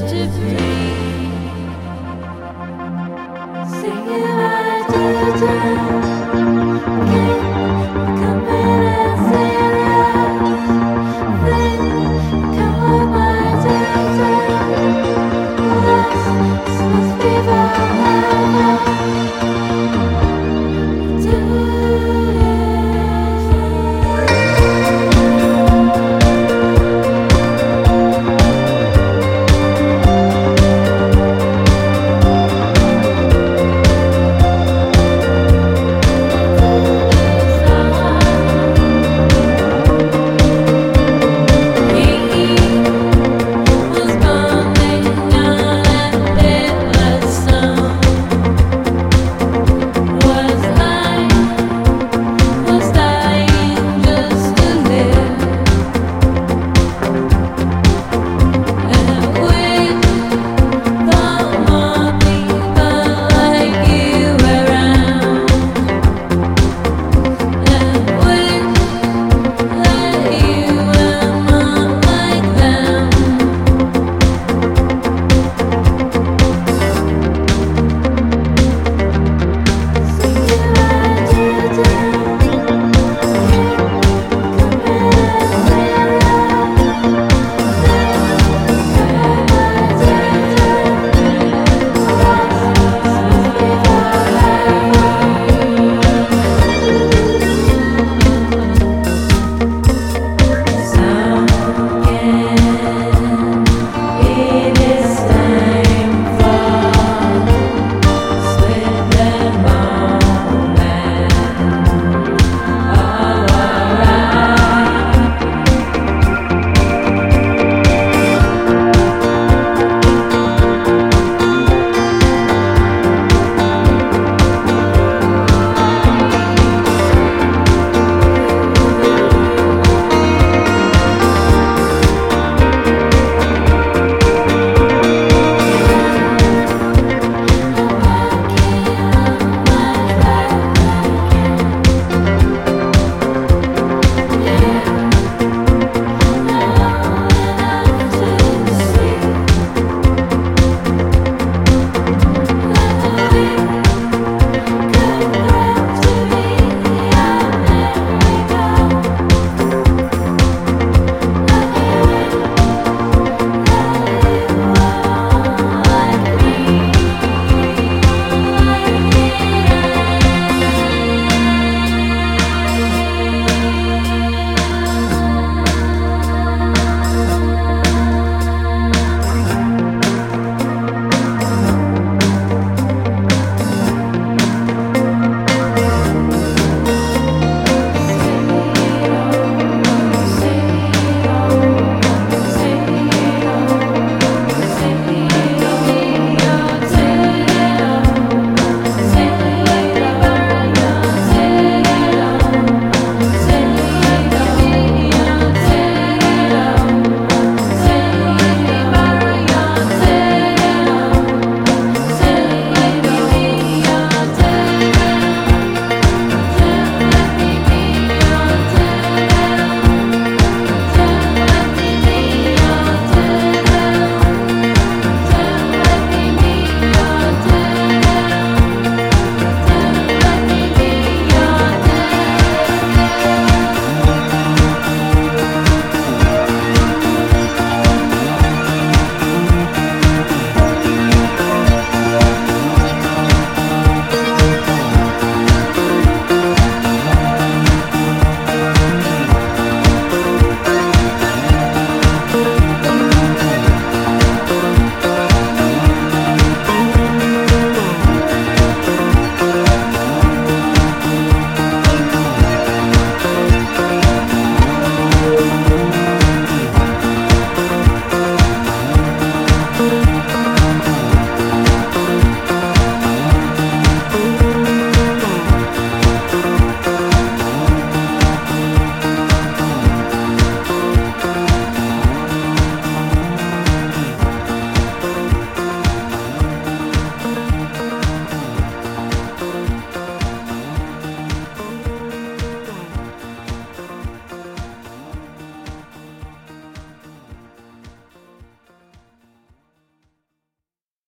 to be. Singing.